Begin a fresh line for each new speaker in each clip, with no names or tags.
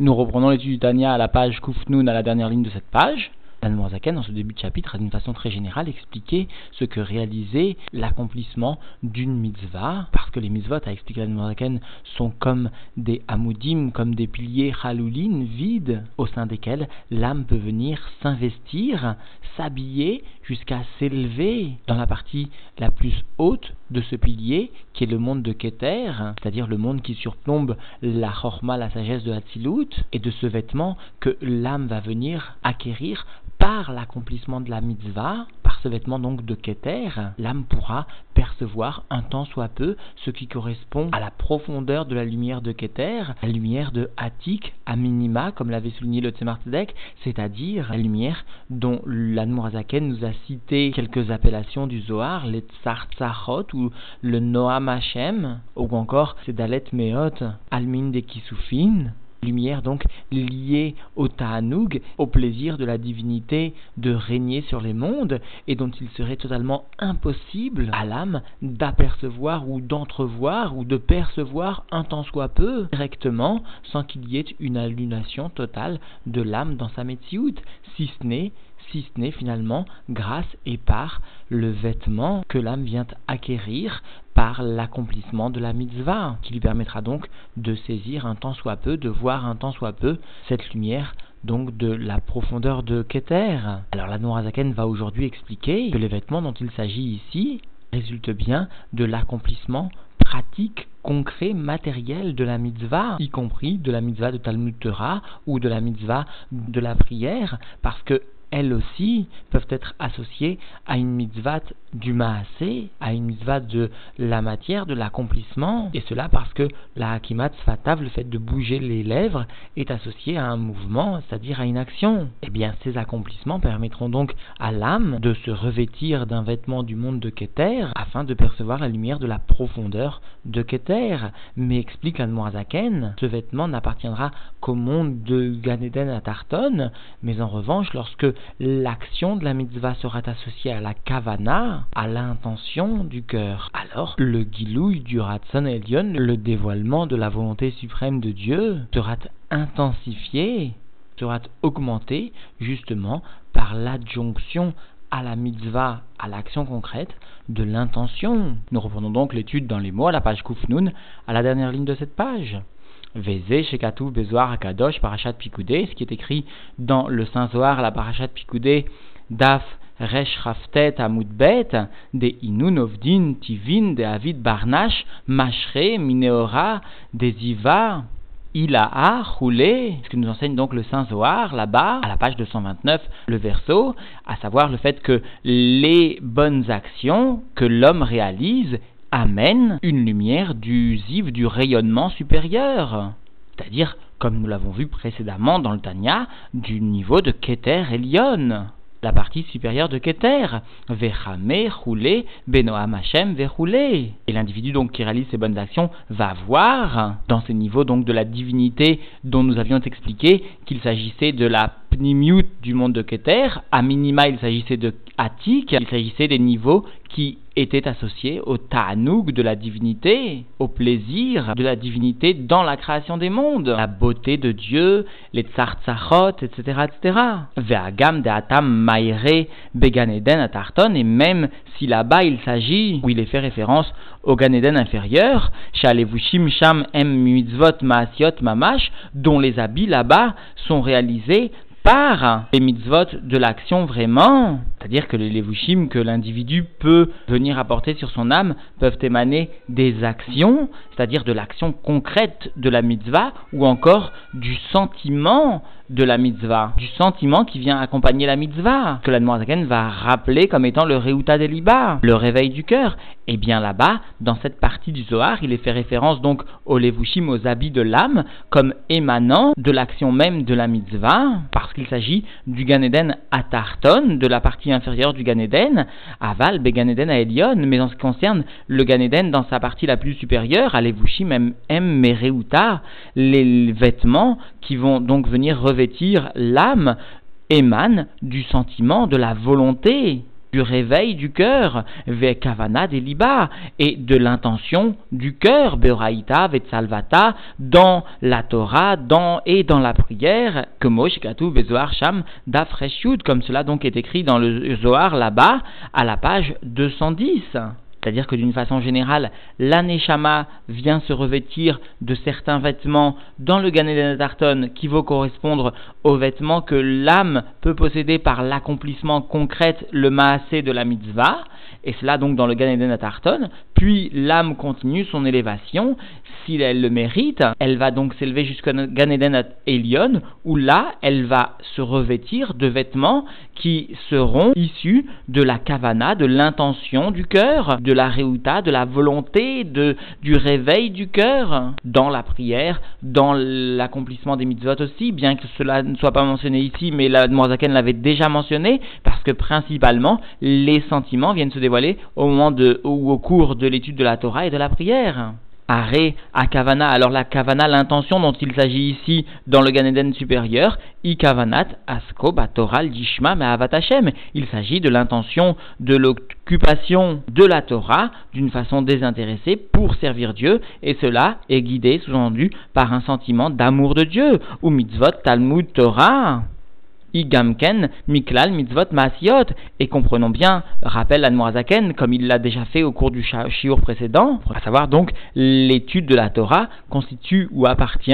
Nous reprenons l'étude du Tania à la page Kufnun, à la dernière ligne de cette page. Zaken, dans ce début de chapitre, a d'une façon très générale expliqué ce que réalisait l'accomplissement d'une mitzvah, parce que les mitzvot, a expliqué Zaken, sont comme des amoudim, comme des piliers halouline vides, au sein desquels l'âme peut venir s'investir, s'habiller, jusqu'à s'élever dans la partie la plus haute de ce pilier, qui est le monde de Keter, c'est-à-dire le monde qui surplombe la chorma, la sagesse de Hatzilut, et de ce vêtement que l'âme va venir acquérir par l'accomplissement de la mitzvah, par ce vêtement donc de Keter, l'âme pourra percevoir un temps soit peu ce qui correspond à la profondeur de la lumière de Keter, la lumière de Hatik à minima, comme l'avait souligné le Tzemar c'est-à-dire la lumière dont l'Admorazaken nous a cité quelques appellations du Zohar, les Tsar ou le Noam Hashem, ou encore c'est Dalet Meot, Almin de Kisufin, lumière donc liée au Ta'anoug, au plaisir de la divinité de régner sur les mondes, et dont il serait totalement impossible à l'âme d'apercevoir ou d'entrevoir ou de percevoir un tant soit peu directement sans qu'il y ait une allumation totale de l'âme dans sa métioute, si ce n'est si ce n'est finalement grâce et par le vêtement que l'âme vient acquérir par l'accomplissement de la mitzvah, qui lui permettra donc de saisir un temps soit peu, de voir un temps soit peu cette lumière donc de la profondeur de Keter. Alors la Noirazaken va aujourd'hui expliquer que les vêtements dont il s'agit ici résultent bien de l'accomplissement pratique, concret, matériel de la mitzvah, y compris de la mitzvah de Talmud Torah ou de la mitzvah de la prière, parce que elles aussi peuvent être associées à une mitzvah du maasé, à une mitzvah de la matière, de l'accomplissement, et cela parce que la hakimat fatav, le fait de bouger les lèvres, est associé à un mouvement, c'est-à-dire à une action. Eh bien, ces accomplissements permettront donc à l'âme de se revêtir d'un vêtement du monde de Keter, afin de percevoir la lumière de la profondeur de Keter. Mais explique Admorazaken, ce vêtement n'appartiendra qu'au monde de Ganeden à Tarton, mais en revanche, lorsque l'action de la mitzvah sera associée à la kavana, à l'intention du cœur. Alors, le gilouï du Ratson Elion, le dévoilement de la volonté suprême de Dieu, sera intensifié, sera augmenté justement par l'adjonction à la mitzvah, à l'action concrète de l'intention. Nous reprenons donc l'étude dans les mots à la page Kufnun, à la dernière ligne de cette page. Veze Shekatu Bezoar Akadosh Parashat Pikoudé, ce qui est écrit dans le Saint Zohar, la Parashat Pikoudé, Daf Resh Raftet Amudbet, de Inun Ovdin Tivin, de Avid Barnash, Mashre, Mineora, de Ziva, Ilaha, Roulé, ce que nous enseigne donc le Saint Zohar là-bas, à la page 229, le verso, à savoir le fait que les bonnes actions que l'homme réalise amène une lumière du ziv, du rayonnement supérieur. C'est-à-dire, comme nous l'avons vu précédemment dans le Tanya, du niveau de Keter Elion, la partie supérieure de Keter. Vechame, roulé, Benoam Hashem, verroulé. Et l'individu donc qui réalise ces bonnes actions va voir, dans ces niveaux donc de la divinité dont nous avions expliqué qu'il s'agissait de la pnimiut du monde de Keter, à minima il s'agissait de Attic, il s'agissait des niveaux qui était associé au ta'anoug de la divinité, au plaisir de la divinité dans la création des mondes, la beauté de Dieu, les tsartsachot, etc., etc. Ve'agam de atam maire beganeden atarton, et même si là-bas il s'agit, où il est fait référence au Ganeden inférieur, shalevushim sham em mitzvot maasiot mamash, dont les habits là-bas sont réalisés par les mitzvot de l'action vraiment, c'est-à-dire que les levushim que l'individu peut venir apporter sur son âme peuvent émaner des actions, c'est-à-dire de l'action concrète de la mitzvah ou encore du sentiment de la mitzvah, du sentiment qui vient accompagner la mitzvah, que la Noirzaken va rappeler comme étant le Reuta Deliba, le réveil du cœur. Et bien là-bas, dans cette partie du Zohar, il est fait référence donc aux levushim, aux habits de l'âme, comme émanant de l'action même de la mitzvah, parce qu'il s'agit du Ganeden Atarton, de la partie inférieure du Ganeden, Aval, Beganeden à Elion, mais en ce qui concerne le Ganeden dans sa partie la plus supérieure, à levushim, M, Reuta, les vêtements qui vont donc venir revêtir l'âme émane du sentiment, de la volonté du réveil du cœur, ve kavana deliba, et de l'intention du cœur, beoraita vetsalvata, dans la Torah, dans et dans la prière, que bezoar sham dafreshut, comme cela donc est écrit dans le Zohar là-bas, à la page 210. C'est-à-dire que d'une façon générale, l'aneshama vient se revêtir de certains vêtements dans le Gan Tarton qui vont correspondre aux vêtements que l'âme peut posséder par l'accomplissement concret, le maasé de la mitzvah, et cela donc dans le Gan puis l'âme continue son élévation, si elle le mérite, elle va donc s'élever jusqu'au Gan Eden Elion, où là, elle va se revêtir de vêtements qui seront issus de la kavana, de l'intention du cœur, de la réuta, de la volonté, de, du réveil du cœur, dans la prière, dans l'accomplissement des mitzvot aussi, bien que cela ne soit pas mentionné ici, mais la Moazaken l'avait déjà mentionné, parce que principalement, les sentiments viennent se dévoiler au moment ou au cours de l'étude de la Torah et de la prière. Aré à Kavana. Alors la Kavana, l'intention dont il s'agit ici dans le Ganeden supérieur, I Asko Batoral Dishma. Il s'agit de l'intention de l'occupation de la Torah d'une façon désintéressée pour servir Dieu, et cela est guidé, sous-entendu, par un sentiment d'amour de Dieu, ou mitzvot Talmud Torah. Igamken, Miklal, Mitzvot, Maasiot. Et comprenons bien, rappelle Admorazaken, comme il l'a déjà fait au cours du shiur précédent, à savoir donc l'étude de la Torah constitue ou appartient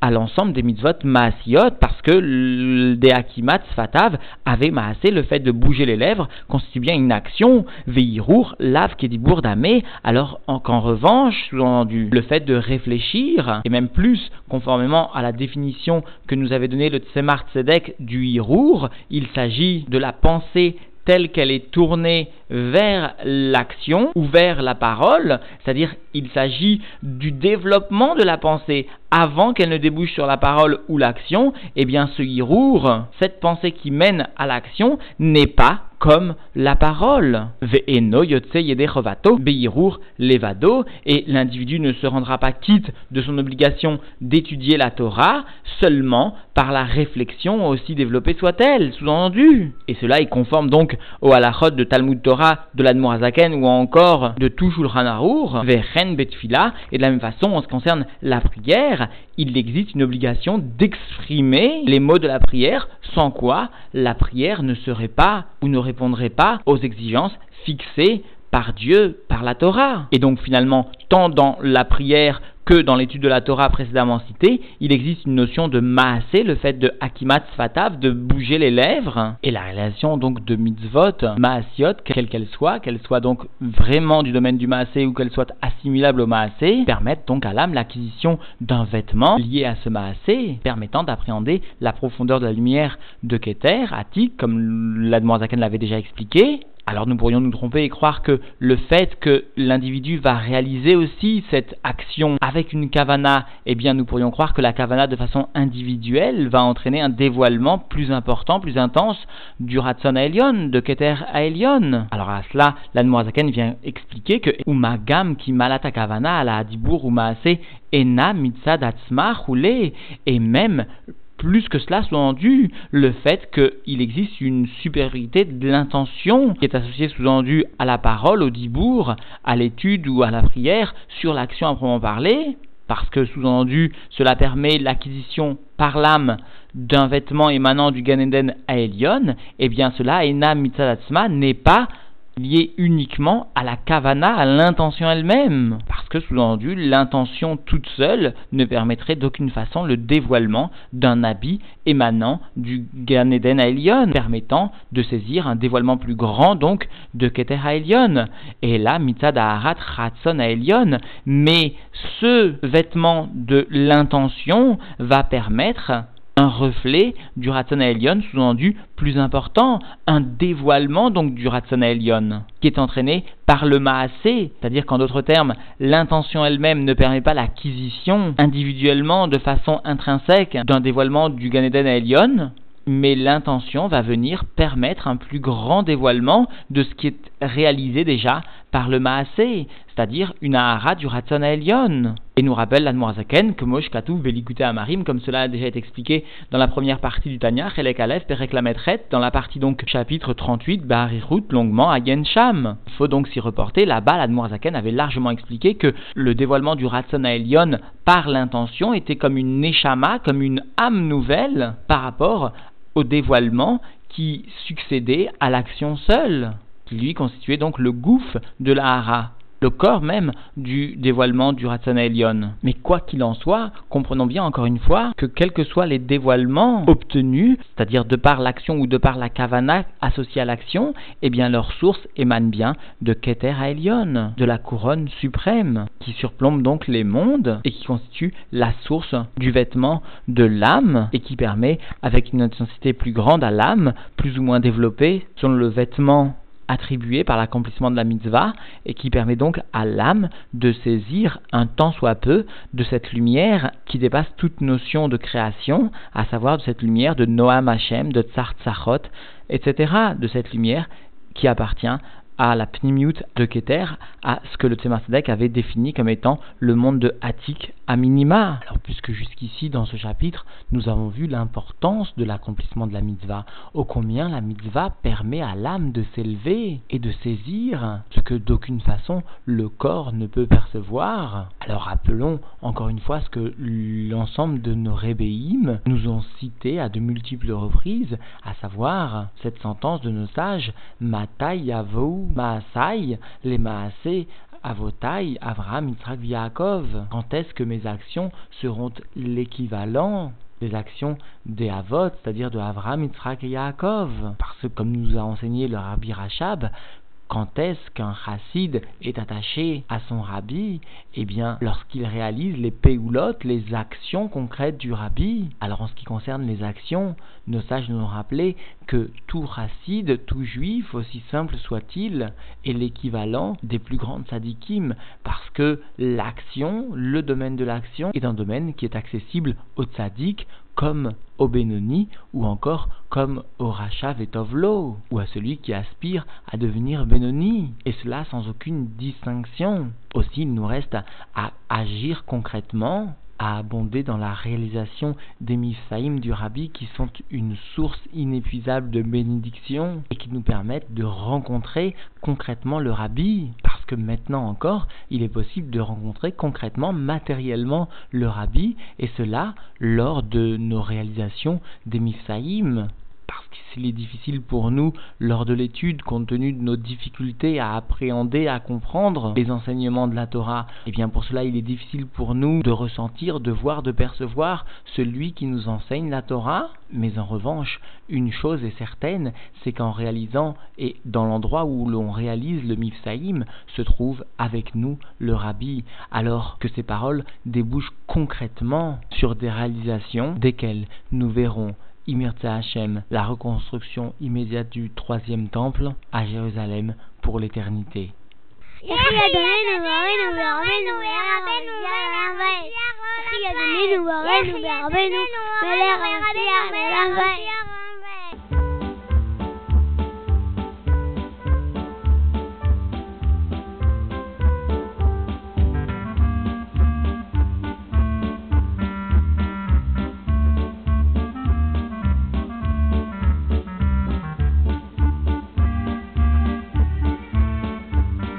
à l'ensemble des mitzvot maasiot parce que le deakimat sfatav avait maasé le fait de bouger les lèvres constitue bien une action veirur lav kedibour damé alors qu'en revanche le fait de réfléchir et même plus conformément à la définition que nous avait donnée le Tzemar Tzedek du hirur il s'agit de la pensée telle qu'elle est tournée vers l'action ou vers la parole, c'est-à-dire il s'agit du développement de la pensée avant qu'elle ne débouche sur la parole ou l'action, eh bien ce hirour, cette pensée qui mène à l'action, n'est pas comme la parole. Levado, et l'individu ne se rendra pas quitte de son obligation d'étudier la Torah seulement par la réflexion aussi développée soit-elle, sous-entendu. Et cela est conforme donc au halachot de Talmud Torah de l'Admorazaken ou encore de Tushul Hanarour, Vechen Betfila, et de la même façon en ce qui concerne la prière, il existe une obligation d'exprimer les mots de la prière, sans quoi la prière ne serait pas ou ne répondrait pas aux exigences fixées par Dieu, par la Torah. Et donc finalement, tant dans la prière que dans l'étude de la Torah précédemment citée, il existe une notion de maasé, le fait de akimat sfatav, de bouger les lèvres, et la relation donc de mitzvot, maasiot, quelle qu'elle soit, qu'elle soit donc vraiment du domaine du maasé ou qu'elle soit assimilable au maasé, permettent donc à l'âme l'acquisition d'un vêtement lié à ce maasé, permettant d'appréhender la profondeur de la lumière de Keter, Atik, comme l'Admorazaken l'avait déjà expliqué, alors nous pourrions nous tromper et croire que le fait que l'individu va réaliser aussi cette action avec une kavana, eh bien nous pourrions croire que la kavana de façon individuelle va entraîner un dévoilement plus important, plus intense du Ratson Aelion, de Keter Aelion. Alors à cela, l'Anmoazaken vient expliquer que Umagam qui malata kavana à la Hadibur Umaase ena mitzad atzma et même plus que cela, sous-entendu le fait qu'il existe une supériorité de l'intention qui est associée sous-entendu à la parole, au dibour, à l'étude ou à la prière sur l'action à proprement parler, parce que sous-entendu cela permet l'acquisition par l'âme d'un vêtement émanant du Ganeden à Elion, et eh bien cela, Ena Mitzadatsma, n'est pas lié uniquement à la kavana, à l'intention elle-même. Parce que, sous-entendu, l'intention toute seule ne permettrait d'aucune façon le dévoilement d'un habit émanant du Gan Eden permettant de saisir un dévoilement plus grand, donc, de Keter Elion. Et là, Mitzad Aharat Ratson Elion. Mais ce vêtement de l'intention va permettre un reflet du Ratzana Elion, sous-entendu plus important, un dévoilement donc du Ratzana Elion, qui est entraîné par le Maasé, c'est-à-dire qu'en d'autres termes, l'intention elle-même ne permet pas l'acquisition individuellement de façon intrinsèque d'un dévoilement du Ganeden Elion, mais l'intention va venir permettre un plus grand dévoilement de ce qui est réalisé déjà par le Maasé, c'est-à-dire une Ahara du Ratzon Elion. Et nous rappelle l'Anmoazaken que Mosh Katou à Marim, comme cela a déjà été expliqué dans la première partie du Tanya, Chelek Aleph, dans la partie donc chapitre 38, Barirut, longuement à Yensham. Il faut donc s'y reporter. Là-bas, l'Anmoazaken avait largement expliqué que le dévoilement du Ratzon Elion par l'intention était comme une Neshama, comme une âme nouvelle par rapport au dévoilement qui succédait à l'action seule, qui lui constituait donc le gouffre de la hara le corps même du dévoilement du Ratzana Elion. Mais quoi qu'il en soit, comprenons bien encore une fois que quels que soient les dévoilements obtenus, c'est-à-dire de par l'action ou de par la kavana associée à l'action, eh bien leur source émane bien de Keter Elion, de la couronne suprême, qui surplombe donc les mondes et qui constitue la source du vêtement de l'âme et qui permet, avec une intensité plus grande à l'âme, plus ou moins développée, selon le vêtement attribué par l'accomplissement de la mitzvah et qui permet donc à l'âme de saisir un tant soit peu de cette lumière qui dépasse toute notion de création, à savoir de cette lumière de Noam Hashem, de Tsar Tsachot, etc., de cette lumière qui appartient à la pnimiut de Keter, à ce que le Tzemar avait défini comme étant le monde de Hatik à minima. Alors puisque jusqu'ici dans ce chapitre, nous avons vu l'importance de l'accomplissement de la mitzvah, ô combien la mitzvah permet à l'âme de s'élever et de saisir ce que d'aucune façon le corps ne peut percevoir. Alors rappelons encore une fois ce que l'ensemble de nos rébéim nous ont cité à de multiples reprises, à savoir cette sentence de nos sages, Matai Yavou Maasai, les Maasé, Avotai, Avraham, Yitzhak, Yaakov. Quand est-ce que mes actions seront l'équivalent des actions des Avot, c'est-à-dire de Avraham, Yitzhak et Yaakov? Parce que comme nous a enseigné le Rabbi Rachab, quand est-ce qu'un chassid est attaché à son rabbi? Eh bien, lorsqu'il réalise les péoulotes, les actions concrètes du rabbi. Alors, en ce qui concerne les actions, nos sages nous ont rappelé que tout chassid, tout juif, aussi simple soit-il, est l'équivalent des plus grandes sadikim, parce que l'action, le domaine de l'action, est un domaine qui est accessible aux tzaddik comme au Benoni ou encore comme au Racha Vetovlo ou à celui qui aspire à devenir Benoni et cela sans aucune distinction. Aussi il nous reste à agir concrètement à abonder dans la réalisation des misaïm du Rabbi qui sont une source inépuisable de bénédiction et qui nous permettent de rencontrer concrètement le Rabbi. Parce que maintenant encore, il est possible de rencontrer concrètement, matériellement le Rabbi et cela lors de nos réalisations des misaïm parce qu'il est difficile pour nous, lors de l'étude, compte tenu de nos difficultés à appréhender, à comprendre les enseignements de la Torah, et eh bien pour cela il est difficile pour nous de ressentir, de voir, de percevoir celui qui nous enseigne la Torah. Mais en revanche, une chose est certaine, c'est qu'en réalisant et dans l'endroit où l'on réalise le Mifsaïm, se trouve avec nous le Rabbi, alors que ces paroles débouchent concrètement sur des réalisations desquelles nous verrons Imirtza Hashem, la reconstruction immédiate du troisième temple à Jérusalem pour l'éternité.